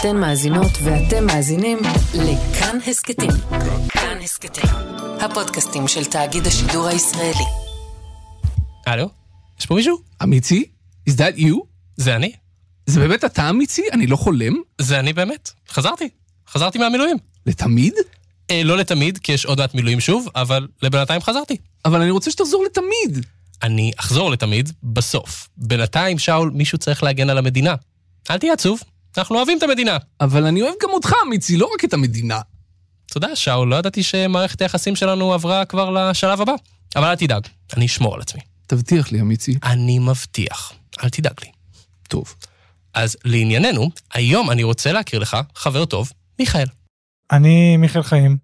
אתן מאזינות ואתם מאזינים לכאן הסכתים. כאן הסכתים, הפודקאסטים של תאגיד השידור הישראלי. הלו? יש פה מישהו? אמיצי? Is that you? זה אני. זה באמת אתה אמיצי? אני לא חולם? זה אני באמת. חזרתי. חזרתי מהמילואים. לתמיד? אה, לא לתמיד, כי יש עוד מעט מילואים שוב, אבל לבינתיים חזרתי. אבל אני רוצה שתחזור לתמיד. אני אחזור לתמיד בסוף. בינתיים, שאול, מישהו צריך להגן על המדינה. אל תהיה עצוב, אנחנו אוהבים את המדינה. אבל אני אוהב גם אותך, אמיצי, לא רק את המדינה. תודה, שאול, לא ידעתי שמערכת היחסים שלנו עברה כבר לשלב הבא. אבל אל תדאג, אני אשמור על עצמי. תבטיח לי, אמיצי. אני מבטיח, אל תדאג לי. טוב. אז לענייננו, היום אני רוצה להכיר לך חבר טוב, מיכאל. אני מיכאל חיים,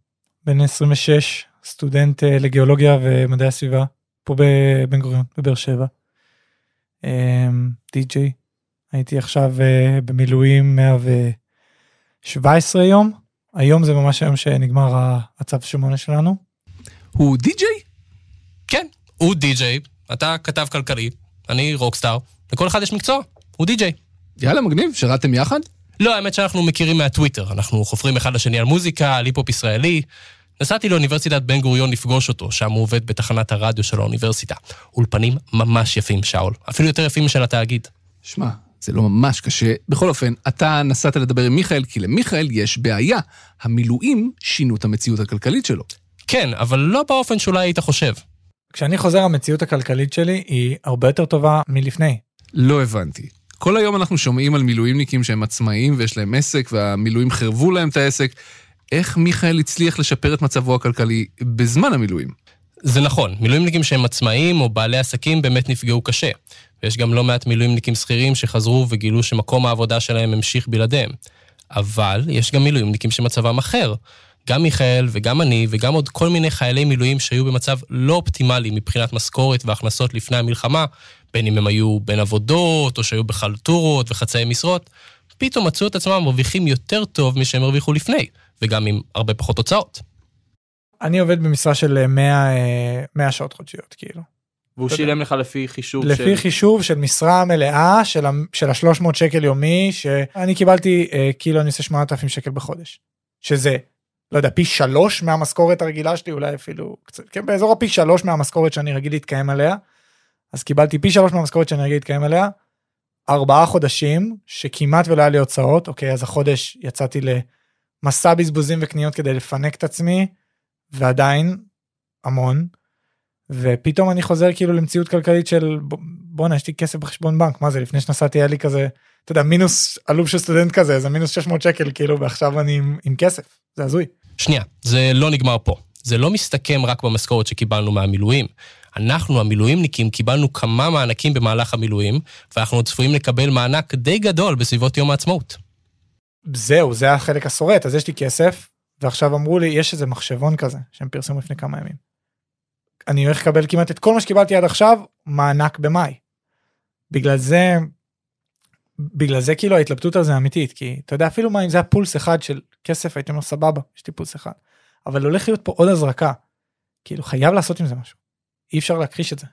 בן 26, סטודנט אה, לגיאולוגיה ומדעי הסביבה, פה בבן גוריון, בבאר שבע. די.ג'יי, הייתי עכשיו אה, במילואים 117 יום, היום זה ממש היום שנגמר הצו שמונה שלנו. הוא די.ג'יי? כן, הוא די.ג'יי, אתה כתב כלכלי, אני רוקסטאר, לכל אחד יש מקצוע, הוא די.ג'יי. יאללה, מגניב, שירתם יחד? לא, האמת שאנחנו מכירים מהטוויטר, אנחנו חופרים אחד לשני על מוזיקה, על היפ-הופ ישראלי. נסעתי לאוניברסיטת בן גוריון לפגוש אותו, שם הוא עובד בתחנת הרדיו של האוניברסיטה. אולפנים ממש יפים, שאול, אפילו יותר יפים משל התאגיד. שמע, זה לא ממש קשה. בכל אופן, אתה נסעת לדבר עם מיכאל, כי למיכאל יש בעיה. המילואים שינו את המציאות הכלכלית שלו. כן, אבל לא באופן שאולי היית חושב. כשאני חוזר המציאות הכלכלית שלי היא הרבה יותר טובה מלפני. לא הבנתי. כל היום אנחנו שומעים על מילואימניקים שהם עצמאיים ויש להם עסק, והמילואים חירבו להם את העסק. איך מיכאל הצליח לשפר את מצבו הכלכלי בזמן המילואים? זה נכון, מילואימניקים שהם עצמאים או בעלי עסקים באמת נפגעו קשה. ויש גם לא מעט מילואימניקים שכירים שחזרו וגילו שמקום העבודה שלהם המשיך בלעדיהם. אבל יש גם מילואימניקים שמצבם אחר. גם מיכאל וגם אני וגם עוד כל מיני חיילי מילואים שהיו במצב לא אופטימלי מבחינת משכורת והכנסות לפני המלחמה, בין אם הם היו בין עבודות או שהיו בחלטורות וחצאי משרות, פתאום מצאו את עצמם מרוויחים יותר טוב משהם הרוויחו לפני, וגם עם הרבה פחות הוצאות. אני עובד במשרה של 100, 100 שעות חודשיות כאילו. והוא שילם לך לפי חישוב לפי של... חישוב של משרה מלאה של, של ה-300 שקל יומי שאני קיבלתי אה, כאילו אני עושה 8,000 שקל בחודש. שזה לא יודע פי שלוש מהמשכורת הרגילה שלי אולי אפילו קצת כן באזור הפי שלוש מהמשכורת שאני רגיל להתקיים עליה. אז קיבלתי פי שלוש מהמשכורת שאני רגיל להתקיים עליה. ארבעה חודשים שכמעט ולא היה לי הוצאות אוקיי אז החודש יצאתי למסע בזבוזים וקניות כדי לפנק את עצמי ועדיין המון. ופתאום אני חוזר כאילו למציאות כלכלית של בואנה יש לי כסף בחשבון בנק מה זה לפני שנסעתי היה לי כזה אתה יודע מינוס עלוב של סטודנט כזה זה מינוס 600 שקל כאילו ועכשיו אני עם, עם כסף זה הזוי. שנייה זה לא נגמר פה זה לא מסתכם רק במשכורת שקיבלנו מהמילואים. אנחנו המילואימניקים קיבלנו כמה מענקים במהלך המילואים ואנחנו צפויים לקבל מענק די גדול בסביבות יום העצמאות. זהו זה החלק השורט אז יש לי כסף ועכשיו אמרו לי יש איזה מחשבון כזה שהם פרסמו לפני כמה ימים. אני הולך לקבל כמעט את כל מה שקיבלתי עד עכשיו מענק במאי. בגלל זה בגלל זה כאילו ההתלבטות הזה אמיתית כי אתה יודע אפילו מה אם זה היה פולס אחד של כסף הייתי אומר סבבה יש לי פולס אחד אבל הולך להיות פה עוד הזרקה כאילו חייב לעשות עם זה משהו אי אפשר להכחיש את זה.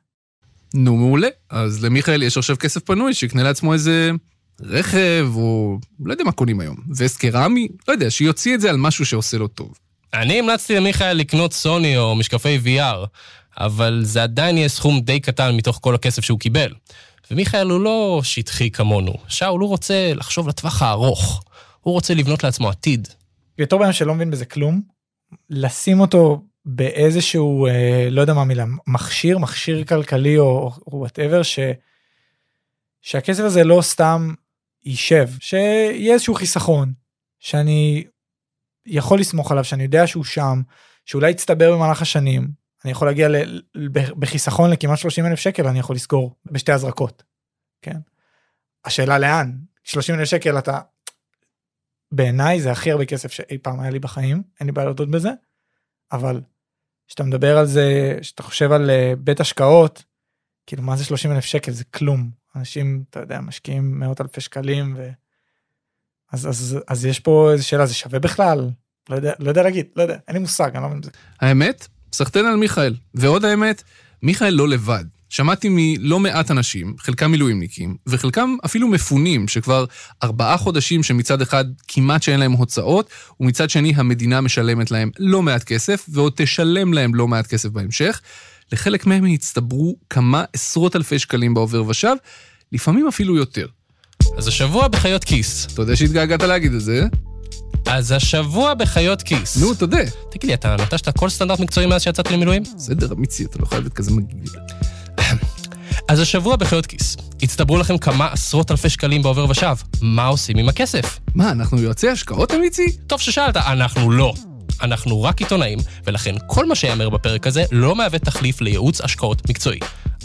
נו מעולה אז למיכאל יש עכשיו כסף פנוי שיקנה לעצמו איזה רכב או לא יודע מה קונים היום וסט קרמי לא יודע שיוציא את זה על משהו שעושה לו טוב. אני המלצתי למיכאל לקנות סוני או משקפי VR, אבל זה עדיין יהיה סכום די קטן מתוך כל הכסף שהוא קיבל. ומיכאל הוא לא שטחי כמונו, שאול הוא רוצה לחשוב לטווח הארוך, הוא רוצה לבנות לעצמו עתיד. בתור בן שלא מבין בזה כלום, לשים אותו באיזשהו, אה, לא יודע מה המילה, מכשיר, מכשיר כלכלי או whatever, ש... שהכסף הזה לא סתם יישב, שיהיה איזשהו חיסכון, שאני יכול לסמוך עליו שאני יודע שהוא שם שאולי יצטבר במהלך השנים אני יכול להגיע בחיסכון לכמעט 30 אלף שקל אני יכול לסגור בשתי הזרקות. כן. השאלה לאן 30 אלף שקל אתה בעיניי זה הכי הרבה כסף שאי פעם היה לי בחיים אין לי בעיה להודות בזה אבל כשאתה מדבר על זה שאתה חושב על אה, בית השקעות כאילו מה זה 30 אלף שקל זה כלום אנשים אתה יודע משקיעים מאות אלפי שקלים ו... אז, אז, אז יש פה איזה שאלה, זה שווה בכלל? לא יודע, לא יודע להגיד, לא יודע, אין לי מושג, אני לא מבין בזה. האמת, סחטיין על מיכאל. ועוד האמת, מיכאל לא לבד. שמעתי מלא מעט אנשים, חלקם מילואימניקים, וחלקם אפילו מפונים, שכבר ארבעה חודשים שמצד אחד כמעט שאין להם הוצאות, ומצד שני המדינה משלמת להם לא מעט כסף, ועוד תשלם להם לא מעט כסף בהמשך. לחלק מהם הצטברו כמה עשרות אלפי שקלים בעובר ושב, לפעמים אפילו יותר. אז השבוע בחיות כיס. אתה יודע שהתגעגעת להגיד את זה, אז השבוע בחיות כיס. נו, תודה. תגיד לי, אתה נטשת כל סטנדרט מקצועי מאז שיצאתי למילואים? בסדר, אמיצי, אתה לא חייב להיות כזה מגעיל. אז השבוע בחיות כיס. הצטברו לכם כמה עשרות אלפי שקלים בעובר ושב. מה עושים עם הכסף? מה, אנחנו יועצי השקעות, אמיצי? טוב ששאלת, אנחנו לא. אנחנו רק עיתונאים, ולכן כל מה שיאמר בפרק הזה לא מהווה תחליף לייעוץ השקעות מקצועי.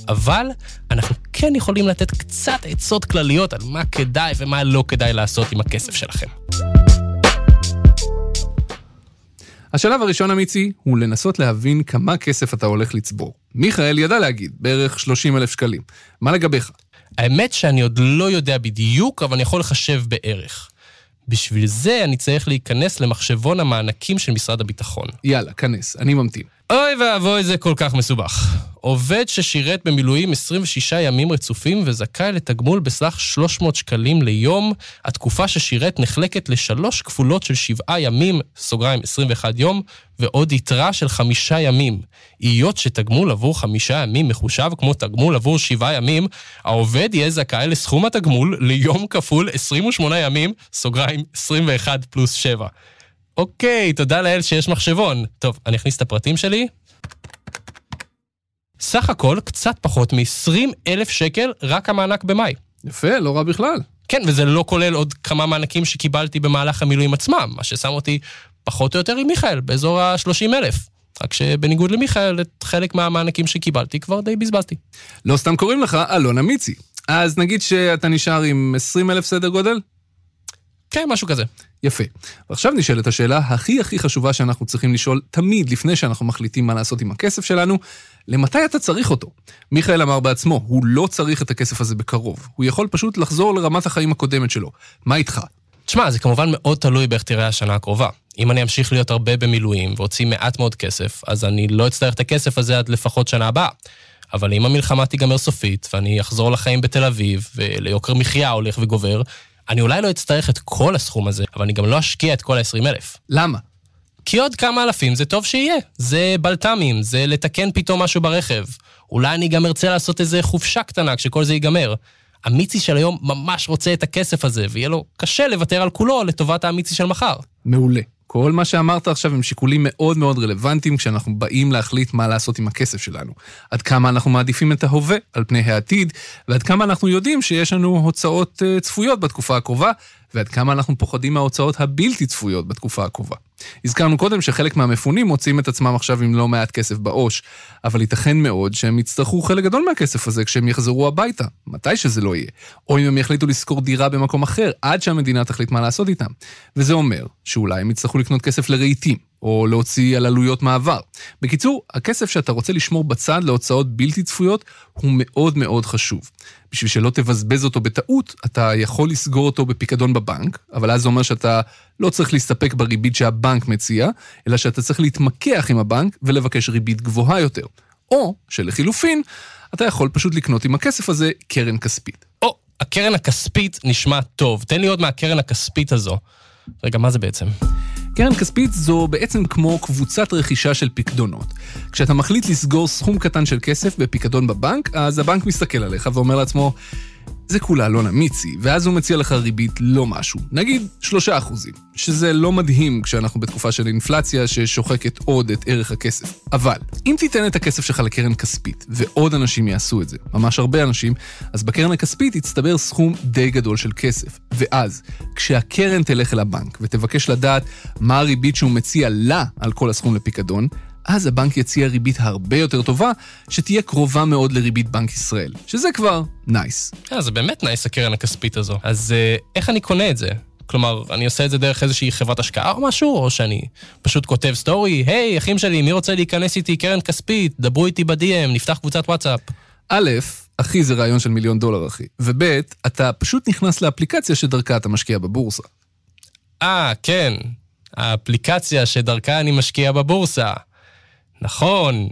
אבל אנחנו כן יכולים לתת קצת עצות כלליות על מה כדאי ומה לא כדאי לעשות עם הכסף שלכם. השלב הראשון, אמיצי, הוא לנסות להבין כמה כסף אתה הולך לצבור. מיכאל ידע להגיד, בערך 30 אלף שקלים. מה לגביך? האמת שאני עוד לא יודע בדיוק, אבל אני יכול לחשב בערך. בשביל זה אני צריך להיכנס למחשבון המענקים של משרד הביטחון. יאללה, כנס, אני ממתין. אוי ואבוי, זה כל כך מסובך. עובד ששירת במילואים 26 ימים רצופים וזכאי לתגמול בסך 300 שקלים ליום, התקופה ששירת נחלקת לשלוש כפולות של שבעה ימים, סוגריים 21 יום, ועוד יתרה של חמישה ימים. היות שתגמול עבור חמישה ימים מחושב כמו תגמול עבור שבעה ימים, העובד יהיה זכאי לסכום התגמול ליום כפול 28 ימים, סוגריים 21 פלוס 7. אוקיי, תודה לאל שיש מחשבון. טוב, אני אכניס את הפרטים שלי. סך הכל, קצת פחות מ-20 אלף שקל רק המענק במאי. יפה, לא רע בכלל. כן, וזה לא כולל עוד כמה מענקים שקיבלתי במהלך המילואים עצמם, מה ששם אותי פחות או יותר עם מיכאל, באזור ה-30 אלף. רק שבניגוד למיכאל, את חלק מהמענקים שקיבלתי כבר די בזבזתי. לא סתם קוראים לך אלון אמיצי. אז נגיד שאתה נשאר עם 20 אלף סדר גודל? כן, משהו כזה. יפה. ועכשיו נשאלת השאלה הכי הכי חשובה שאנחנו צריכים לשאול תמיד לפני שאנחנו מחליטים מה לעשות עם הכסף שלנו, למתי אתה צריך אותו? מיכאל אמר בעצמו, הוא לא צריך את הכסף הזה בקרוב. הוא יכול פשוט לחזור לרמת החיים הקודמת שלו. מה איתך? תשמע, זה כמובן מאוד תלוי באיך תראה השנה הקרובה. אם אני אמשיך להיות הרבה במילואים ואוציא מעט מאוד כסף, אז אני לא אצטרך את הכסף הזה עד לפחות שנה הבאה. אבל אם המלחמה תיגמר סופית, ואני אחזור לחיים בתל אביב, וליוקר מחיה הולך וגובר, אני אולי לא אצטרך את כל הסכום הזה, אבל אני גם לא אשקיע את כל ה-20 אלף. למה? כי עוד כמה אלפים זה טוב שיהיה. זה בלת"מים, זה לתקן פתאום משהו ברכב. אולי אני גם ארצה לעשות איזה חופשה קטנה כשכל זה ייגמר. המיצי של היום ממש רוצה את הכסף הזה, ויהיה לו קשה לוותר על כולו לטובת המיצי של מחר. מעולה. כל מה שאמרת עכשיו הם שיקולים מאוד מאוד רלוונטיים כשאנחנו באים להחליט מה לעשות עם הכסף שלנו. עד כמה אנחנו מעדיפים את ההווה על פני העתיד, ועד כמה אנחנו יודעים שיש לנו הוצאות uh, צפויות בתקופה הקרובה, ועד כמה אנחנו פוחדים מההוצאות הבלתי צפויות בתקופה הקרובה. הזכרנו קודם שחלק מהמפונים מוצאים את עצמם עכשיו עם לא מעט כסף בעו"ש, אבל ייתכן מאוד שהם יצטרכו חלק גדול מהכסף הזה כשהם יחזרו הביתה, מתי שזה לא יהיה, או אם הם יחליטו לשכור דירה במקום אחר, עד שהמדינה תחליט מה לעשות איתם. וזה אומר שאולי הם יצטרכו לקנות כסף לרהיטים, או להוציא על עלויות מעבר. בקיצור, הכסף שאתה רוצה לשמור בצד להוצאות בלתי צפויות הוא מאוד מאוד חשוב. בשביל שלא תבזבז אותו בטעות, אתה יכול לסגור אותו בפיקדון בבנק, אבל אז זה אומר שאתה לא צריך להסתפק בריבית שהבנק מציע, אלא שאתה צריך להתמקח עם הבנק ולבקש ריבית גבוהה יותר. או שלחילופין, אתה יכול פשוט לקנות עם הכסף הזה קרן כספית. או, הקרן הכספית נשמע טוב. תן לי עוד מהקרן הכספית הזו. רגע, מה זה בעצם? קרן כספית זו בעצם כמו קבוצת רכישה של פקדונות. כשאתה מחליט לסגור סכום קטן של כסף בפיקדון בבנק, אז הבנק מסתכל עליך ואומר לעצמו, זה כולה אלון אמיצי, ואז הוא מציע לך ריבית לא משהו, נגיד שלושה אחוזים, שזה לא מדהים כשאנחנו בתקופה של אינפלציה ששוחקת עוד את ערך הכסף. אבל, אם תיתן את הכסף שלך לקרן כספית, ועוד אנשים יעשו את זה, ממש הרבה אנשים, אז בקרן הכספית יצטבר סכום די גדול של כסף. ואז, כשהקרן תלך אל הבנק ותבקש לדעת מה הריבית שהוא מציע לה על כל הסכום לפיקדון, אז הבנק יציע ריבית הרבה יותר טובה, שתהיה קרובה מאוד לריבית בנק ישראל, שזה כבר nice. אה, זה באמת nice הקרן הכספית הזו. אז אה, איך אני קונה את זה? כלומר, אני עושה את זה דרך איזושהי חברת השקעה או משהו, או שאני פשוט כותב סטורי, היי, אחים שלי, מי רוצה להיכנס איתי קרן כספית? דברו איתי ב-DM, נפתח קבוצת וואטסאפ. א', אחי זה רעיון של מיליון דולר, אחי. וב', אתה פשוט נכנס לאפליקציה שדרכה אתה משקיע בבורסה. אה, כן, האפליקציה שדרכה אני משקיע בבורסה. נכון.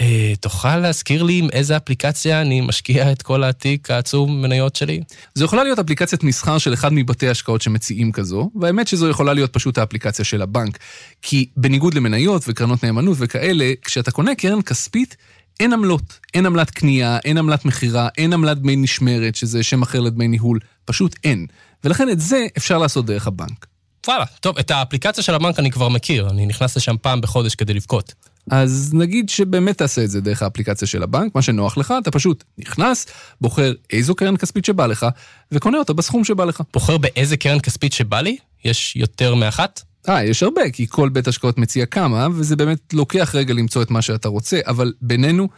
אה, תוכל להזכיר לי עם איזה אפליקציה אני משקיע את כל התיק העצום מניות שלי? זו יכולה להיות אפליקציית מסחר של אחד מבתי השקעות שמציעים כזו, והאמת שזו יכולה להיות פשוט האפליקציה של הבנק. כי בניגוד למניות וקרנות נאמנות וכאלה, כשאתה קונה קרן כספית, אין עמלות. אין עמלת קנייה, אין עמלת מכירה, אין עמלת דמי נשמרת, שזה שם אחר לדמי ניהול. פשוט אין. ולכן את זה אפשר לעשות דרך הבנק. וואלה, טוב, את האפליקציה של הבנק אני כבר מכיר, אני נכנס לשם פעם בחודש כדי לבכות. אז נגיד שבאמת תעשה את זה דרך האפליקציה של הבנק, מה שנוח לך, אתה פשוט נכנס, בוחר איזו קרן כספית שבא לך, וקונה אותה בסכום שבא לך. בוחר באיזה קרן כספית שבא לי? יש יותר מאחת? אה, יש הרבה, כי כל בית השקעות מציע כמה, וזה באמת לוקח רגע למצוא את מה שאתה רוצה, אבל בינינו,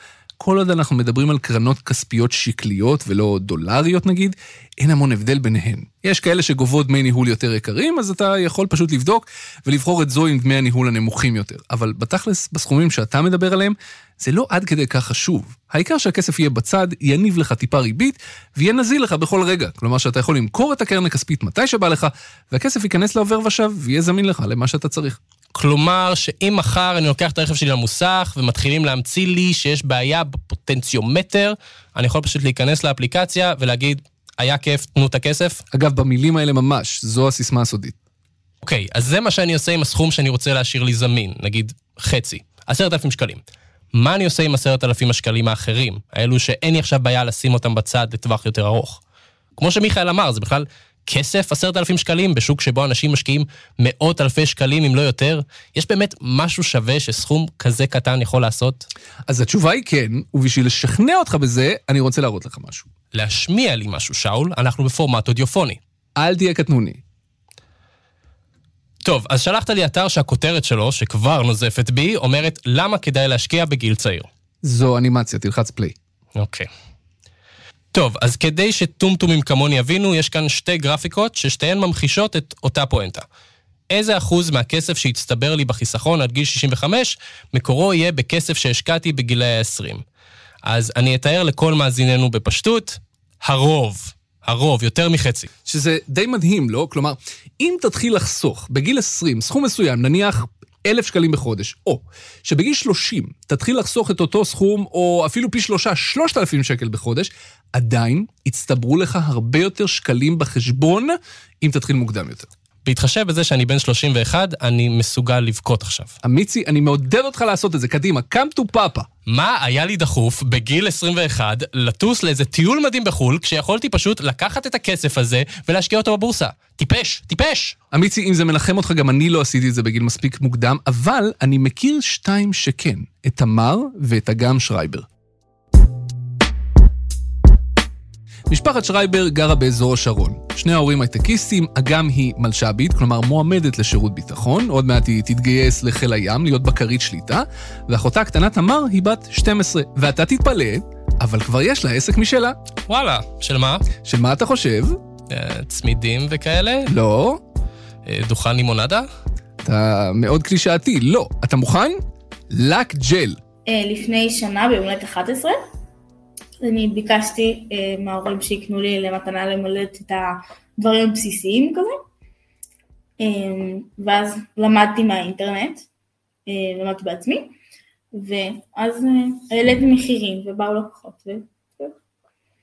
כל עוד אנחנו מדברים על קרנות כספיות שקליות ולא דולריות נגיד, אין המון הבדל ביניהן. יש כאלה שגובות דמי ניהול יותר יקרים, אז אתה יכול פשוט לבדוק ולבחור את זו עם דמי הניהול הנמוכים יותר. אבל בתכלס, בסכומים שאתה מדבר עליהם, זה לא עד כדי כך חשוב. העיקר שהכסף יהיה בצד, יניב לך טיפה ריבית, ויהיה נזיל לך בכל רגע. כלומר שאתה יכול למכור את הקרן הכספית מתי שבא לך, והכסף ייכנס לעובר ושב, ויהיה זמין לך למה שאתה צריך. כלומר, שאם מחר אני לוקח את הרכב שלי למוסך ומתחילים להמציא לי שיש בעיה בפוטנציומטר, אני יכול פשוט להיכנס לאפליקציה ולהגיד, היה כיף, תנו את הכסף. אגב, במילים האלה ממש, זו הסיסמה הסודית. אוקיי, אז זה מה שאני עושה עם הסכום שאני רוצה להשאיר לי זמין, נגיד חצי, עשרת אלפים שקלים. מה אני עושה עם עשרת אלפים השקלים האחרים, האלו שאין לי עכשיו בעיה לשים אותם בצד לטווח יותר ארוך? כמו שמיכאל אמר, זה בכלל כסף, עשרת אלפים שקלים, בשוק שבו אנשים משקיעים מאות אלפי שקלים, אם לא יותר? יש באמת משהו שווה שסכום כזה קטן יכול לעשות? אז התשובה היא כן, ובשביל לשכנע אותך בזה, אני רוצה להראות לך משהו. להשמיע לי משהו, שאול, אנחנו בפורמט אודיופוני. אל תהיה קטנוני. טוב, אז שלחת לי אתר שהכותרת שלו, שכבר נוזפת בי, אומרת למה כדאי להשקיע בגיל צעיר. זו אנימציה, תלחץ פליי. אוקיי. טוב, אז כדי שטומטומים כמוני יבינו, יש כאן שתי גרפיקות ששתיהן ממחישות את אותה פואנטה. איזה אחוז מהכסף שהצטבר לי בחיסכון עד גיל 65, מקורו יהיה בכסף שהשקעתי בגילי ה-20. אז אני אתאר לכל מאזיננו בפשטות, הרוב, הרוב, יותר מחצי. שזה די מדהים, לא? כלומר, אם תתחיל לחסוך בגיל 20 סכום מסוים, נניח אלף שקלים בחודש, או שבגיל 30 תתחיל לחסוך את אותו סכום, או אפילו פי שלושה, שלושת אלפים שקל בחודש, עדיין יצטברו לך הרבה יותר שקלים בחשבון אם תתחיל מוקדם יותר. בהתחשב בזה שאני בן 31, אני מסוגל לבכות עכשיו. אמיצי, אני מעודד אותך לעשות את זה, קדימה, come to papa. מה היה לי דחוף בגיל 21 לטוס לאיזה טיול מדהים בחו"ל, כשיכולתי פשוט לקחת את הכסף הזה ולהשקיע אותו בבורסה? טיפש, טיפש! אמיצי, אם זה מנחם אותך, גם אני לא עשיתי את זה בגיל מספיק מוקדם, אבל אני מכיר שתיים שכן, את תמר ואת אגם שרייבר. משפחת שרייבר גרה באזור השרון. שני ההורים הייטקיסטים, אגם היא מלש"בית, כלומר מועמדת לשירות ביטחון, עוד מעט היא תתגייס לחיל הים, להיות בקרית שליטה, ואחותה הקטנה תמר היא בת 12. ואתה תתפלא, אבל כבר יש לה עסק משלה. וואלה, של מה? של מה אתה חושב? אה, צמידים וכאלה? לא. דוכן לימונדה? אתה מאוד קלישאתי, לא. אתה מוכן? לק ג'ל. אה, לפני שנה, ביום הולדת 11, אני ביקשתי אה, מההורים שיקנו לי למתנה למולדת את הדברים הבסיסיים כזה, אה, ואז למדתי מהאינטרנט, למדתי בעצמי, ואז העליתי מחירים ובאו לקוחות.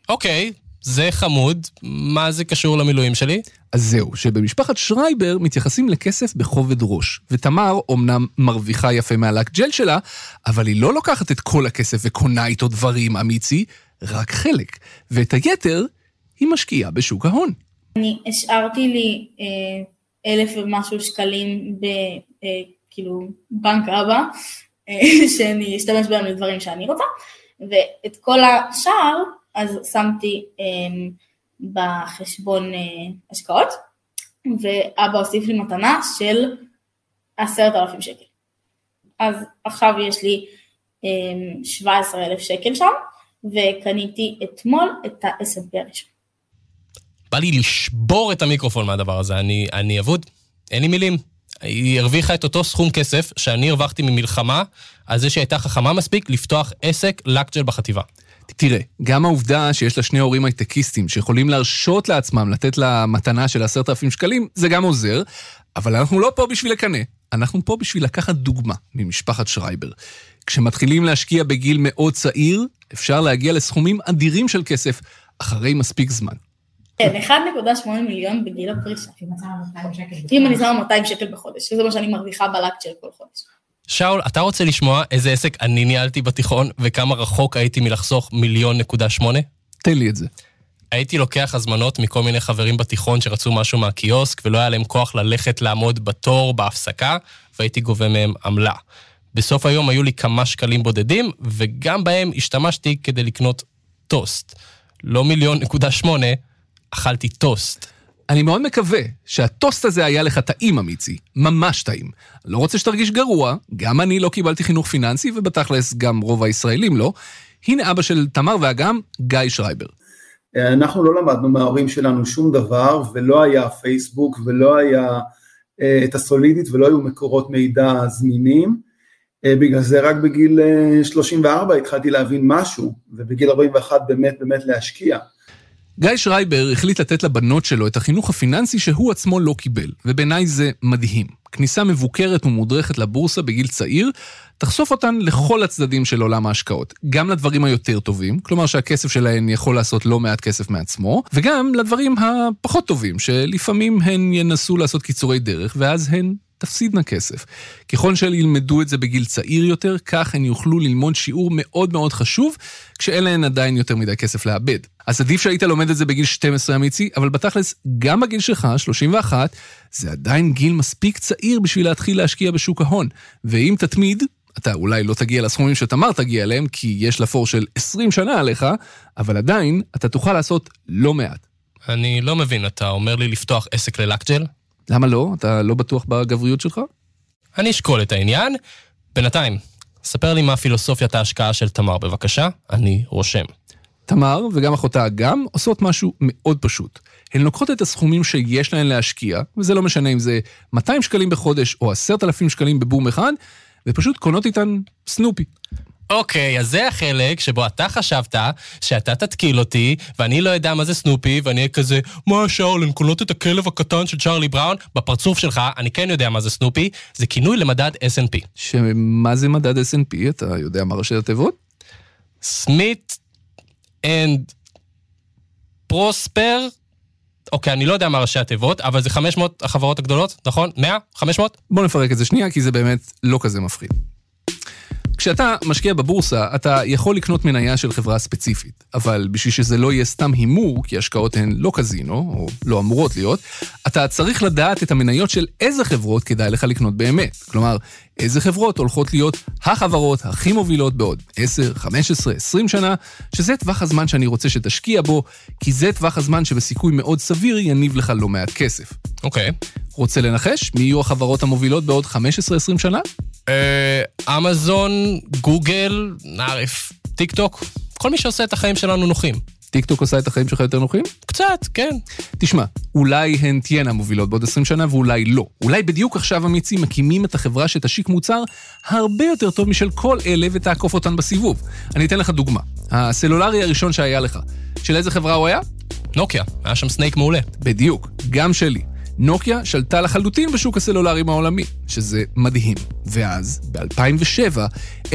אוקיי, זה חמוד, מה זה קשור למילואים שלי? אז זהו, שבמשפחת שרייבר מתייחסים לכסף בכובד ראש. ותמר אומנם מרוויחה יפה מהלק ג'ל שלה, אבל היא לא לוקחת את כל הכסף וקונה איתו דברים, אמיצי, רק חלק. ואת היתר היא משקיעה בשוק ההון. אני השארתי לי אה, אלף ומשהו שקלים בכאילו בנק אבא, אה, שאני אשתמש בהם לדברים שאני רוצה, ואת כל השאר אז שמתי אה, בחשבון אה, השקעות, ואבא הוסיף לי מתנה של עשרת אלפים שקל. אז עכשיו יש לי אה, 17 אלף שקל שם, וקניתי אתמול את ה-S&P הראשון. בא לי לשבור את המיקרופון מהדבר הזה, אני, אני אבוד, אין לי מילים. היא הרוויחה את אותו סכום כסף שאני הרווחתי ממלחמה על זה שהייתה חכמה מספיק לפתוח עסק לקג'ל בחטיבה. תראה, גם העובדה שיש לה שני הורים הייטקיסטים שיכולים להרשות לעצמם לתת לה מתנה של עשרת אלפים שקלים, זה גם עוזר, אבל אנחנו לא פה בשביל לקנא. אנחנו פה בשביל לקחת דוגמה ממשפחת שרייבר. כשמתחילים להשקיע בגיל מאוד צעיר, אפשר להגיע לסכומים אדירים של כסף אחרי מספיק זמן. כן, 1.8 מיליון בגיל הפרישה. אם אני שמה 200 שקל בחודש, שזה מה שאני מרוויחה בלקצ'ר כל חודש. שאול, אתה רוצה לשמוע איזה עסק אני ניהלתי בתיכון וכמה רחוק הייתי מלחסוך מיליון נקודה שמונה? תן לי את זה. הייתי לוקח הזמנות מכל מיני חברים בתיכון שרצו משהו מהקיוסק ולא היה להם כוח ללכת לעמוד בתור בהפסקה, והייתי גובה מהם עמלה. בסוף היום היו לי כמה שקלים בודדים, וגם בהם השתמשתי כדי לקנות טוסט. לא מיליון נקודה שמונה, אכלתי טוסט. אני מאוד מקווה שהטוסט הזה היה לך טעים, אמיצי. ממש טעים. לא רוצה שתרגיש גרוע, גם אני לא קיבלתי חינוך פיננסי, ובתכלס גם רוב הישראלים לא. הנה אבא של תמר ואגם, גיא שרייבר. אנחנו לא למדנו מההורים שלנו שום דבר, ולא היה פייסבוק, ולא היה אה, את הסולידית, ולא היו מקורות מידע זמינים. אה, בגלל זה רק בגיל 34 אה, התחלתי להבין משהו, ובגיל 41 באמת באמת להשקיע. גיא שרייבר החליט לתת לבנות שלו את החינוך הפיננסי שהוא עצמו לא קיבל, ובעיניי זה מדהים. כניסה מבוקרת ומודרכת לבורסה בגיל צעיר, תחשוף אותן לכל הצדדים של עולם ההשקעות. גם לדברים היותר טובים, כלומר שהכסף שלהן יכול לעשות לא מעט כסף מעצמו, וגם לדברים הפחות טובים, שלפעמים הן ינסו לעשות קיצורי דרך, ואז הן תפסידנה כסף. ככל שהן ילמדו את זה בגיל צעיר יותר, כך הן יוכלו ללמוד שיעור מאוד מאוד חשוב, כשאין להן עדיין יותר מדי כסף לאבד. אז עדיף שהיית לומד את זה בגיל 12 אמיצי, אבל בתכלס, גם בגיל שלך, 31, זה עדיין גיל מספיק צעיר בשביל להתחיל להשקיע בשוק ההון. ואם תתמיד, אתה אולי לא תגיע לסכומים שתמר תגיע אליהם, כי יש לפור של 20 שנה עליך, אבל עדיין, אתה תוכל לעשות לא מעט. אני לא מבין, אתה אומר לי לפתוח עסק ללקג'ל? למה לא? אתה לא בטוח בגבריות שלך? אני אשקול את העניין. בינתיים, ספר לי מה פילוסופיית ההשקעה של תמר, בבקשה. אני רושם. תמר וגם אחותה אגם עושות משהו מאוד פשוט. הן לוקחות את הסכומים שיש להן להשקיע, וזה לא משנה אם זה 200 שקלים בחודש או 10,000 שקלים בבום אחד, ופשוט קונות איתן סנופי. אוקיי, אז זה החלק שבו אתה חשבת שאתה תתקיל אותי, ואני לא אדע מה זה סנופי, ואני אהיה כזה, מה שאול, הן קונות את הכלב הקטן של צ'ארלי בראון? בפרצוף שלך, אני כן יודע מה זה סנופי, זה כינוי למדד S&P. שמה זה מדד S&P? אתה יודע מה ראשי התיבות? סמית אנד פרוספר. אוקיי, אני לא יודע מה ראשי התיבות, אבל זה 500 החברות הגדולות, נכון? 100? 500? בוא נפרק את זה שנייה, כי זה באמת לא כזה מפחיד. כשאתה משקיע בבורסה, אתה יכול לקנות מניה של חברה ספציפית, אבל בשביל שזה לא יהיה סתם הימור, כי השקעות הן לא קזינו, או לא אמורות להיות, אתה צריך לדעת את המניות של איזה חברות כדאי לך לקנות באמת. כלומר, איזה חברות הולכות להיות החברות הכי מובילות בעוד 10, 15, 20 שנה, שזה טווח הזמן שאני רוצה שתשקיע בו, כי זה טווח הזמן שבסיכוי מאוד סביר יניב לך לא מעט כסף. אוקיי. רוצה לנחש מי יהיו החברות המובילות בעוד 15-20 שנה? אה, אמזון, גוגל, נערף, טיק טוק, כל מי שעושה את החיים שלנו נוחים. טיק טוק עושה את החיים שלך יותר נוחים? קצת, כן. תשמע, אולי הן תהיינה מובילות בעוד 20 שנה ואולי לא. אולי בדיוק עכשיו אמיצים מקימים את החברה שתשיק מוצר הרבה יותר טוב משל כל אלה ותעקוף אותן בסיבוב. אני אתן לך דוגמה. הסלולרי הראשון שהיה לך, של איזה חברה הוא היה? נוקיה, היה שם סנייק מעולה. בדיוק, גם שלי. נוקיה שלטה לחלוטין בשוק הסלולריים העולמי, שזה מדהים. ואז, ב-2007,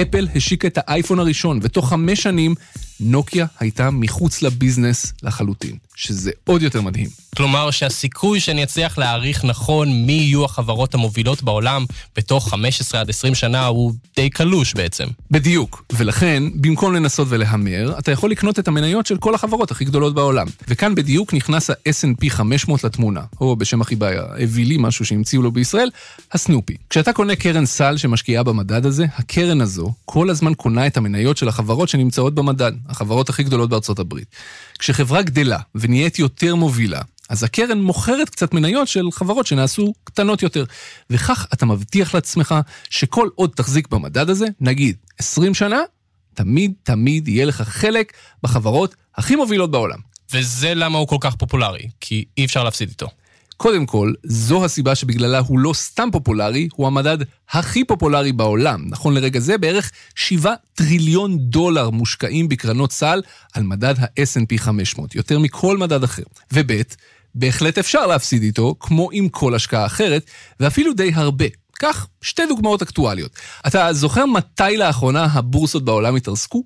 אפל השיקה את האייפון הראשון, ותוך חמש שנים נוקיה הייתה מחוץ לביזנס לחלוטין, שזה עוד יותר מדהים. כלומר שהסיכוי שאני אצליח להעריך נכון מי יהיו החברות המובילות בעולם בתוך 15 עד 20 שנה הוא די קלוש בעצם. בדיוק, ולכן, במקום לנסות ולהמר, אתה יכול לקנות את המניות של כל החברות הכי גדולות בעולם. וכאן בדיוק נכנס ה snp 500 לתמונה, או בשם הכי בעיה, אווילי משהו שהמציאו לו בישראל, הסנופי. כשאתה קונה קרן סל שמשקיעה במדד הזה, הקרן הזו כל הזמן קונה את המניות של החברות שנמצאות במדד. החברות הכי גדולות בארצות הברית. כשחברה גדלה ונהיית יותר מובילה, אז הקרן מוכרת קצת מניות של חברות שנעשו קטנות יותר. וכך אתה מבטיח לעצמך שכל עוד תחזיק במדד הזה, נגיד 20 שנה, תמיד תמיד יהיה לך חלק בחברות הכי מובילות בעולם. וזה למה הוא כל כך פופולרי, כי אי אפשר להפסיד איתו. קודם כל, זו הסיבה שבגללה הוא לא סתם פופולרי, הוא המדד הכי פופולרי בעולם. נכון לרגע זה, בערך 7 טריליון דולר מושקעים בקרנות סל על מדד ה-S&P 500, יותר מכל מדד אחר. וב', בהחלט אפשר להפסיד איתו, כמו עם כל השקעה אחרת, ואפילו די הרבה. קח שתי דוגמאות אקטואליות. אתה זוכר מתי לאחרונה הבורסות בעולם התרסקו?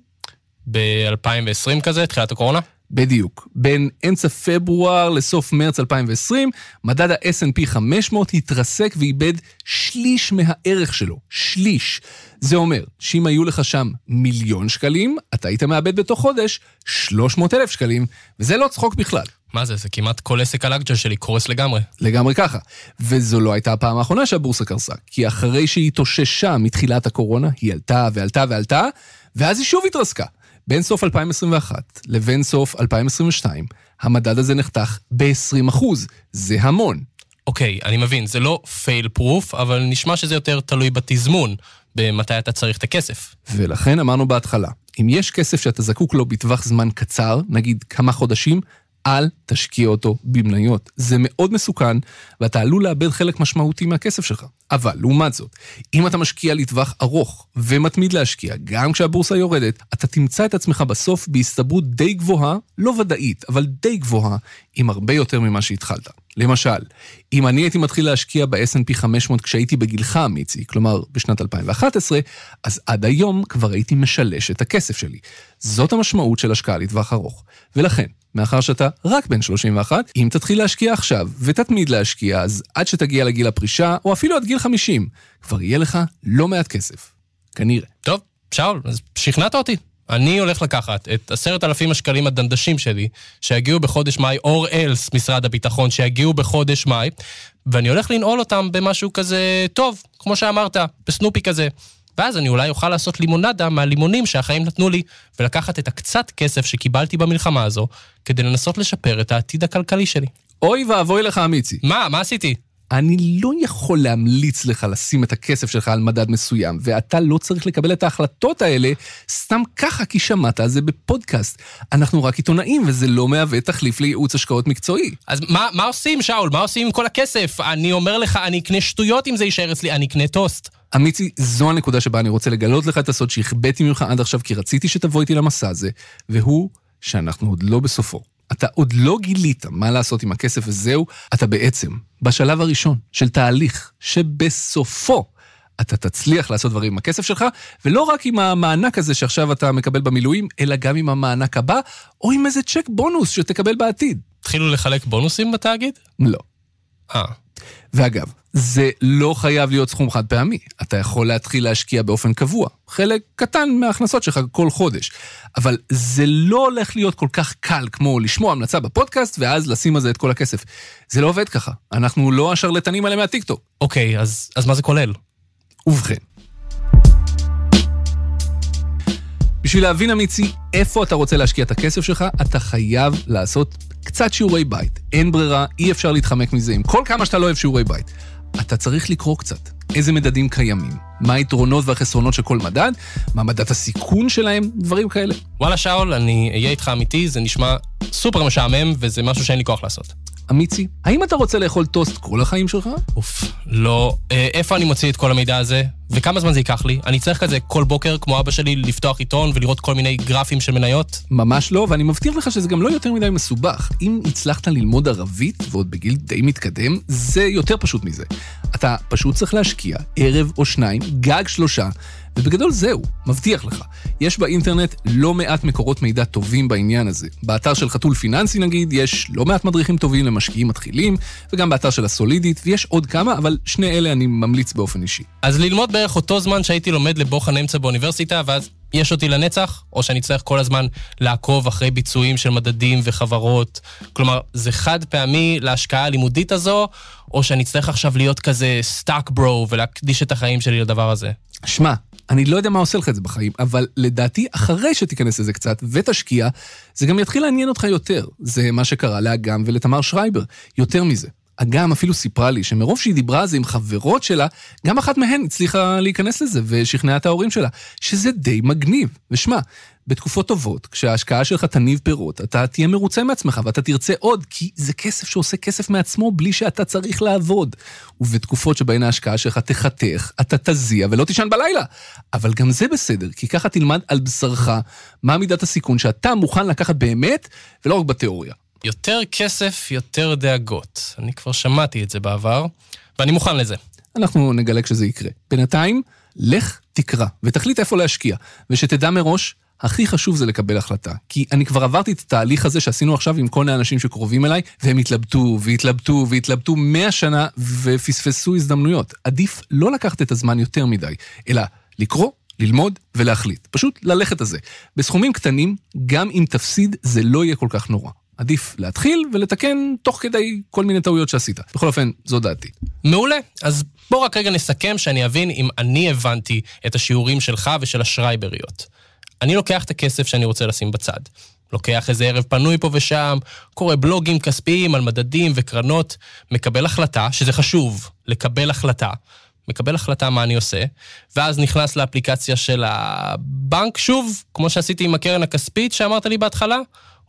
ב-2020 כזה, תחילת הקורונה? בדיוק. בין אמצע פברואר לסוף מרץ 2020, מדד ה-S&P 500 התרסק ואיבד שליש מהערך שלו. שליש. זה אומר שאם היו לך שם מיליון שקלים, אתה היית מאבד בתוך חודש 300 אלף שקלים, וזה לא צחוק בכלל. מה זה, זה כמעט כל עסק הלאגג'ה שלי קורס לגמרי. לגמרי ככה. וזו לא הייתה הפעם האחרונה שהבורסה קרסה, כי אחרי שהיא התאוששה מתחילת הקורונה, היא עלתה ועלתה ועלתה, ואז היא שוב התרסקה. בין סוף 2021 לבין סוף 2022, המדד הזה נחתך ב-20%. זה המון. אוקיי, אני מבין, זה לא פייל פרוף, אבל נשמע שזה יותר תלוי בתזמון, במתי אתה צריך את הכסף. ולכן אמרנו בהתחלה, אם יש כסף שאתה זקוק לו בטווח זמן קצר, נגיד כמה חודשים, אל תשקיע אותו במניות. זה מאוד מסוכן, ואתה עלול לאבד חלק משמעותי מהכסף שלך. אבל, לעומת זאת, אם אתה משקיע לטווח ארוך ומתמיד להשקיע, גם כשהבורסה יורדת, אתה תמצא את עצמך בסוף בהסתברות די גבוהה, לא ודאית, אבל די גבוהה, עם הרבה יותר ממה שהתחלת. למשל, אם אני הייתי מתחיל להשקיע ב-S&P 500 כשהייתי בגילך, מיצי, כלומר בשנת 2011, אז עד היום כבר הייתי משלש את הכסף שלי. זאת המשמעות של השקעה לטווח ארוך. ולכן, מאחר שאתה רק בן 31, אם תתחיל להשקיע עכשיו ותתמיד להשקיע, אז עד שתגיע לגיל הפרישה, או אפילו עד גיל 50, כבר יהיה לך לא מעט כסף. כנראה. טוב, שאול, אז שכנעת אותי. אני הולך לקחת את עשרת אלפים השקלים הדנדשים שלי, שיגיעו בחודש מאי, אור אלס משרד הביטחון, שיגיעו בחודש מאי, ואני הולך לנעול אותם במשהו כזה טוב, כמו שאמרת, בסנופי כזה. ואז אני אולי אוכל לעשות לימונדה מהלימונים שהחיים נתנו לי, ולקחת את הקצת כסף שקיבלתי במלחמה הזו, כדי לנסות לשפר את העתיד הכלכלי שלי. אוי ואבוי לך, אמיצי. מה? מה עשיתי? אני לא יכול להמליץ לך לשים את הכסף שלך על מדד מסוים, ואתה לא צריך לקבל את ההחלטות האלה סתם ככה כי שמעת על זה בפודקאסט. אנחנו רק עיתונאים, וזה לא מהווה תחליף לייעוץ השקעות מקצועי. אז מה, מה עושים, שאול? מה עושים עם כל הכסף? אני אומר לך, אני אקנה שטויות אם זה יישאר אצלי, אני אקנה טוסט. אמיצי, זו הנקודה שבה אני רוצה לגלות לך את הסוד שהחבאתי ממך עד עכשיו, כי רציתי שתבוא איתי למסע הזה, והוא שאנחנו עוד לא בסופו. אתה עוד לא גילית מה לעשות עם הכסף וזהו, אתה בעצם בשלב הראשון של תהליך שבסופו אתה תצליח לעשות דברים עם הכסף שלך, ולא רק עם המענק הזה שעכשיו אתה מקבל במילואים, אלא גם עם המענק הבא, או עם איזה צ'ק בונוס שתקבל בעתיד. התחילו לחלק בונוסים בתאגיד? לא. אה. ואגב, זה לא חייב להיות סכום חד פעמי. אתה יכול להתחיל להשקיע באופן קבוע, חלק קטן מההכנסות שלך כל חודש. אבל זה לא הולך להיות כל כך קל כמו לשמוע המלצה בפודקאסט ואז לשים על זה את כל הכסף. זה לא עובד ככה. אנחנו לא השרלטנים האלה מהטיקטוק. אוקיי, אז, אז מה זה כולל? ובכן. בשביל להבין, אמיצי, איפה אתה רוצה להשקיע את הכסף שלך, אתה חייב לעשות קצת שיעורי בית. אין ברירה, אי אפשר להתחמק מזה, עם כל כמה שאתה לא אוהב שיעורי בית. אתה צריך לקרוא קצת. איזה מדדים קיימים, מה היתרונות והחסרונות של כל מדד, מה מדד הסיכון שלהם, דברים כאלה. וואלה, שאול, אני אהיה איתך אמיתי, זה נשמע סופר משעמם, וזה משהו שאין לי כוח לעשות. אמיצי, האם אתה רוצה לאכול טוסט כל החיים שלך? אוף, לא. אה, איפה אני מוציא את כל המידע הזה? וכמה זמן זה ייקח לי? אני צריך כזה כל בוקר, כמו אבא שלי, לפתוח עיתון ולראות כל מיני גרפים של מניות? ממש לא, ואני מבטיח לך שזה גם לא יותר מדי מסובך. אם הצלחת ללמוד ערבית, ועוד בגיל די מתקדם, זה יותר פשוט מזה. אתה פשוט צריך להשקיע ערב או שניים, גג שלושה, ובגדול זהו, מבטיח לך. יש באינטרנט לא מעט מקורות מידע טובים בעניין הזה. באתר של חתול פיננסי נגיד, יש לא מעט מדריכים טובים למשקיעים מתחילים, וגם באתר של הסולידית, ויש עוד כמה, אבל שני אלה אני ממליץ באופן אישי. אז ללמוד בערך אותו זמן שהייתי לומד לבוחן אמצע באוניברסיטה, ואז יש אותי לנצח, או שאני צריך כל הזמן לעקוב אחרי ביצועים של מדדים וחברות. כלומר, זה חד פעמי ההשקעה הלימודית הזו, או שאני צריך עכשיו להיות כזה stock bro ולהקדיש את החיים שלי לדבר הזה. שמע, אני לא יודע מה עושה לך את זה בחיים, אבל לדעתי, אחרי שתיכנס לזה קצת ותשקיע, זה גם יתחיל לעניין אותך יותר. זה מה שקרה לאגם ולתמר שרייבר. יותר מזה, אגם אפילו סיפרה לי שמרוב שהיא דיברה על זה עם חברות שלה, גם אחת מהן הצליחה להיכנס לזה ושכנעה את ההורים שלה, שזה די מגניב. ושמע, בתקופות טובות, כשההשקעה שלך תניב פירות, אתה תהיה מרוצה מעצמך ואתה תרצה עוד, כי זה כסף שעושה כסף מעצמו בלי שאתה צריך לעבוד. ובתקופות שבהן ההשקעה שלך תחתך, אתה תזיע ולא תישן בלילה. אבל גם זה בסדר, כי ככה תלמד על בשרך מה מידת הסיכון שאתה מוכן לקחת באמת, ולא רק בתיאוריה. יותר כסף, יותר דאגות. אני כבר שמעתי את זה בעבר, ואני מוכן לזה. אנחנו נגלה כשזה יקרה. בינתיים, לך תקרא ותחליט איפה להשקיע, ושתדע מראש, הכי חשוב זה לקבל החלטה. כי אני כבר עברתי את התהליך הזה שעשינו עכשיו עם כל מיני אנשים שקרובים אליי, והם התלבטו והתלבטו והתלבטו מאה שנה ופספסו הזדמנויות. עדיף לא לקחת את הזמן יותר מדי, אלא לקרוא, ללמוד ולהחליט. פשוט ללכת על זה. בסכומים קטנים, גם אם תפסיד, זה לא יהיה כל כך נורא. עדיף להתחיל ולתקן תוך כדי כל מיני טעויות שעשית. בכל אופן, זו דעתי. מעולה. אז בוא רק רגע נסכם שאני אבין אם אני הבנתי את השיעורים שלך ושל השרייבריות. אני לוקח את הכסף שאני רוצה לשים בצד. לוקח איזה ערב פנוי פה ושם, קורא בלוגים כספיים על מדדים וקרנות, מקבל החלטה, שזה חשוב, לקבל החלטה. מקבל החלטה מה אני עושה, ואז נכנס לאפליקציה של הבנק, שוב, כמו שעשיתי עם הקרן הכספית שאמרת לי בהתחלה,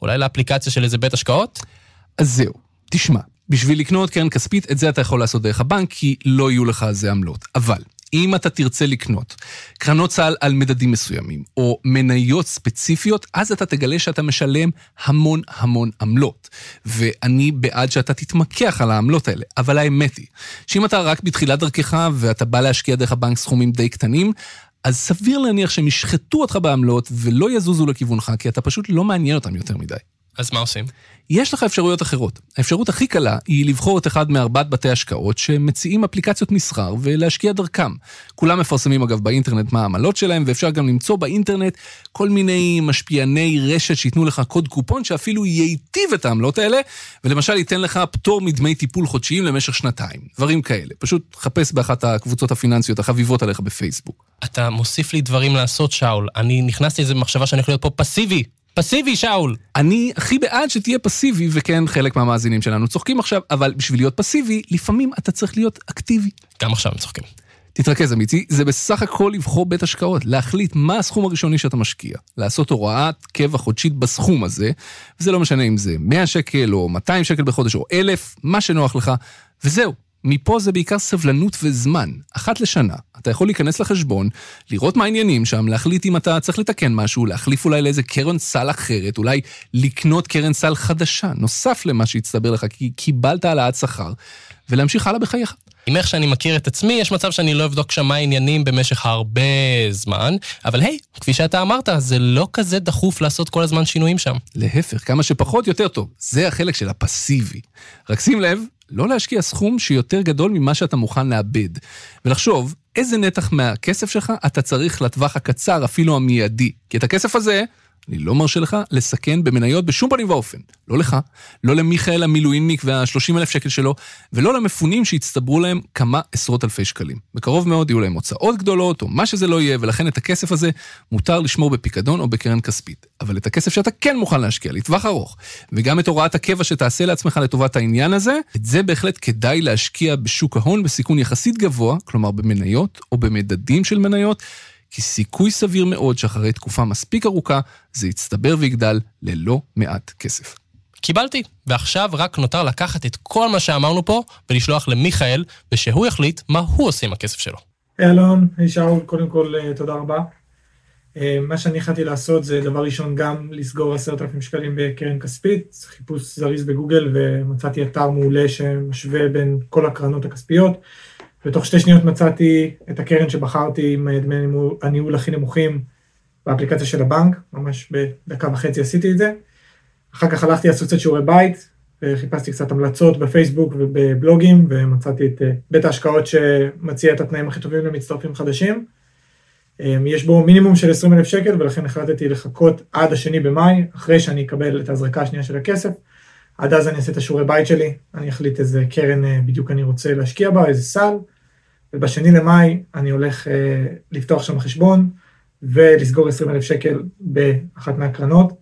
אולי לאפליקציה של איזה בית השקעות? אז זהו, תשמע, בשביל לקנות קרן כספית, את זה אתה יכול לעשות דרך הבנק, כי לא יהיו לך על זה עמלות. אבל, אם אתה תרצה לקנות קרנות צה"ל על מדדים מסוימים, או מניות ספציפיות, אז אתה תגלה שאתה משלם המון המון עמלות. ואני בעד שאתה תתמקח על העמלות האלה. אבל האמת היא, שאם אתה רק בתחילת דרכך ואתה בא להשקיע דרך הבנק סכומים די קטנים, אז סביר להניח שהם ישחטו אותך בעמלות ולא יזוזו לכיוונך, כי אתה פשוט לא מעניין אותם יותר מדי. אז מה עושים? יש לך אפשרויות אחרות. האפשרות הכי קלה היא לבחור את אחד מארבעת בתי השקעות שמציעים אפליקציות מסחר ולהשקיע דרכם. כולם מפרסמים אגב באינטרנט מה העמלות שלהם, ואפשר גם למצוא באינטרנט כל מיני משפיעני רשת שייתנו לך קוד קופון שאפילו ייטיב את העמלות האלה, ולמשל ייתן לך פטור מדמי טיפול חודשיים למשך שנתיים. דברים כאלה. פשוט חפש באחת הקבוצות הפיננסיות החביבות עליך בפייסבוק. אתה מוסיף לי דברים לעשות, שאול. אני נכנסתי לאיזו מחשבה שאני יכול להיות פה פסיבי. פסיבי, שאול. אני הכי בעד שתהיה פסיבי, וכן, חלק מהמאזינים שלנו צוחקים עכשיו, אבל בשביל להיות פסיבי, לפעמים אתה צריך להיות אקטיבי. גם עכשיו הם צוחקים. תתרכז אמיתי, זה בסך הכל לבחור בית השקעות, להחליט מה הסכום הראשוני שאתה משקיע, לעשות הוראת קבע חודשית בסכום הזה, וזה לא משנה אם זה 100 שקל או 200 שקל בחודש או 1,000, מה שנוח לך, וזהו. מפה זה בעיקר סבלנות וזמן. אחת לשנה, אתה יכול להיכנס לחשבון, לראות מה העניינים שם, להחליט אם אתה צריך לתקן משהו, להחליף אולי לאיזה קרן סל אחרת, אולי לקנות קרן סל חדשה, נוסף למה שהצטבר לך, כי קיבלת העלאת שכר, ולהמשיך הלאה בחייך. עם איך שאני מכיר את עצמי, יש מצב שאני לא אבדוק שם מה העניינים במשך הרבה זמן, אבל היי, כפי שאתה אמרת, זה לא כזה דחוף לעשות כל הזמן שינויים שם. להפך, כמה שפחות יותר טוב. זה החלק של הפסיבי. רק שים לב, לא להשקיע סכום שיותר גדול ממה שאתה מוכן לאבד. ולחשוב איזה נתח מהכסף שלך אתה צריך לטווח הקצר, אפילו המיידי. כי את הכסף הזה, אני לא מרשה לך לסכן במניות בשום פנים ואופן. לא לך, לא למיכאל המילואימניק וה-30 אלף שקל שלו, ולא למפונים שהצטברו להם כמה עשרות אלפי שקלים. בקרוב מאוד יהיו להם הוצאות גדולות, או מה שזה לא יהיה, ולכן את הכסף הזה מותר לשמור בפיקדון או בקרן כספית. אבל את הכסף שאתה כן מוכן להשקיע לטווח ארוך, וגם את הוראת הקבע שתעשה לעצמך לטובת העניין הזה, את זה בהחלט כדאי להשקיע בשוק ההון בסיכון יחסית גבוה, כלומר במניות או במדדים של מניות, כי סיכוי סביר מאוד שאחרי תקופה מספיק ארוכה, זה יצטבר ויגדל ללא מעט כסף. קיבלתי, ועכשיו רק נותר לקחת את כל מה שאמרנו פה ולשלוח למיכאל, ושהוא יחליט מה הוא עושה עם הכסף שלו. היי אלון, היי שאול, קודם כל אה, תודה רבה. אה, מה שאני החלטתי לעשות זה דבר ראשון גם לסגור עשרת אלפים שקלים בקרן כספית, חיפוש זריז בגוגל ומצאתי אתר מעולה שמשווה בין כל הקרנות הכספיות. בתוך שתי שניות מצאתי את הקרן שבחרתי עם דמי הניהול הכי נמוכים באפליקציה של הבנק, ממש בדקה וחצי עשיתי את זה. אחר כך הלכתי לעשות קצת שיעורי בית, וחיפשתי קצת המלצות בפייסבוק ובבלוגים, ומצאתי את אה, בית ההשקעות שמציע את התנאים הכי טובים למצטרפים חדשים. אמ, יש בו מינימום של 20 אלף שקל, ולכן החלטתי לחכות עד השני במאי, אחרי שאני אקבל את ההזרקה השנייה של הכסף. עד אז אני אעשה את השיעורי בית שלי, אני אחליט איזה קרן אה, בדיוק אני רוצה להשקיע בה, איזה סל, ובשני למאי אני הולך אה, לפתוח שם חשבון ולסגור 20 אלף שקל באחת מהקרנות.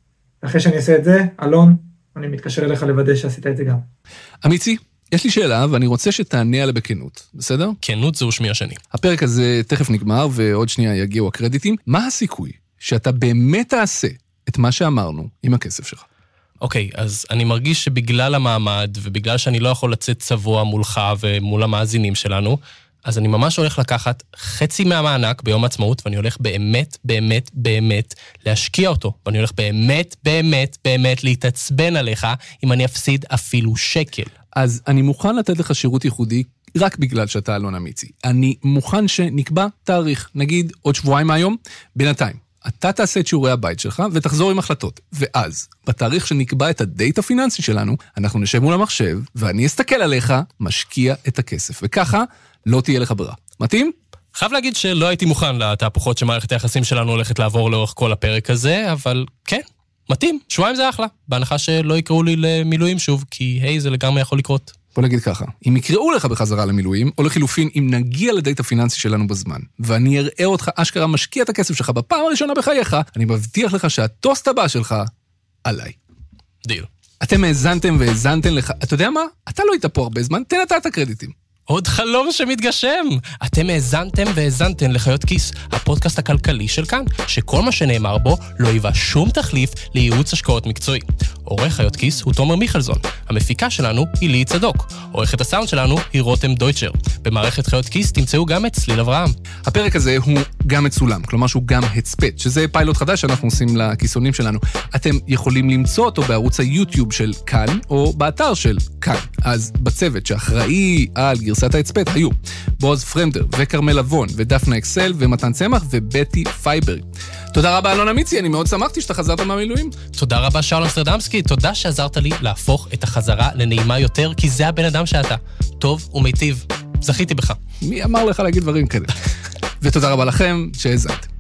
אחרי שאני אעשה את זה, אלון, אני מתקשר אליך לוודא שעשית את זה גם. אמיצי, יש לי שאלה ואני רוצה שתענה עליה בכנות, בסדר? כנות זהו שמי השני. הפרק הזה תכף נגמר ועוד שנייה יגיעו הקרדיטים. מה הסיכוי שאתה באמת תעשה את מה שאמרנו עם הכסף שלך? אוקיי, okay, אז אני מרגיש שבגלל המעמד, ובגלל שאני לא יכול לצאת צבוע מולך ומול המאזינים שלנו, אז אני ממש הולך לקחת חצי מהמענק ביום העצמאות, ואני הולך באמת, באמת, באמת להשקיע אותו. ואני הולך באמת, באמת, באמת להתעצבן עליך אם אני אפסיד אפילו שקל. אז אני מוכן לתת לך שירות ייחודי רק בגלל שאתה אלון אמיצי. אני מוכן שנקבע תאריך, נגיד עוד שבועיים מהיום, בינתיים. אתה תעשה את שיעורי הבית שלך ותחזור עם החלטות. ואז, בתאריך שנקבע את הדייט הפיננסי שלנו, אנחנו נשב מול המחשב, ואני אסתכל עליך, משקיע את הכסף. וככה, לא תהיה לך ברירה. מתאים? חייב להגיד שלא הייתי מוכן לתהפוכות שמערכת היחסים שלנו הולכת לעבור לאורך כל הפרק הזה, אבל כן, מתאים, שבועיים זה אחלה. בהנחה שלא יקראו לי למילואים שוב, כי היי, זה לגמרי יכול לקרות. בוא נגיד ככה, אם יקראו לך בחזרה למילואים, או לחילופין, אם נגיע לדייט הפיננסי שלנו בזמן, ואני אראה אותך אשכרה משקיע את הכסף שלך בפעם הראשונה בחייך, אני מבטיח לך שהטוסט הבא שלך, עליי. דיל. אתם האזנתם והאזנתם לך, אתה יודע מה? אתה לא היית פה הרבה זמן, תן אתה את הקרדיטים. עוד חלום שמתגשם! אתם האזנתם והאזנתם לחיות כיס, הפודקאסט הכלכלי של כאן, שכל מה שנאמר בו לא היווה שום תחליף לייעוץ השקעות מקצועי. עורך חיות כיס הוא תומר מיכלזון, המפיקה שלנו היא ליהי צדוק, עורכת הסאונד שלנו היא רותם דויטשר. במערכת חיות כיס תמצאו גם את צליל אברהם. הפרק הזה הוא גם מצולם, כלומר שהוא גם הצפת, שזה פיילוט חדש שאנחנו עושים לכיסונים שלנו. אתם יכולים למצוא אותו בערוץ היוטיוב של כאן, או באתר של כאן. אז בצוות שאחראי על גרסת ההצפת היו בועז פרנדר וכרמל לבון ודפנה אקסל ומתן צמח ובטי פייברג. תודה רבה אלון אמיצי, אני מאוד שמחתי שאתה חזרת מהמילואים. תודה רבה שאול אמסטרדמסקי, תודה שעזרת לי להפוך את החזרה לנעימה יותר, כי זה הבן אדם שאתה. טוב ומיטיב. זכיתי בך. מי אמר לך להגיד דברים כאלה? ותודה רבה לכם שהאזנתם.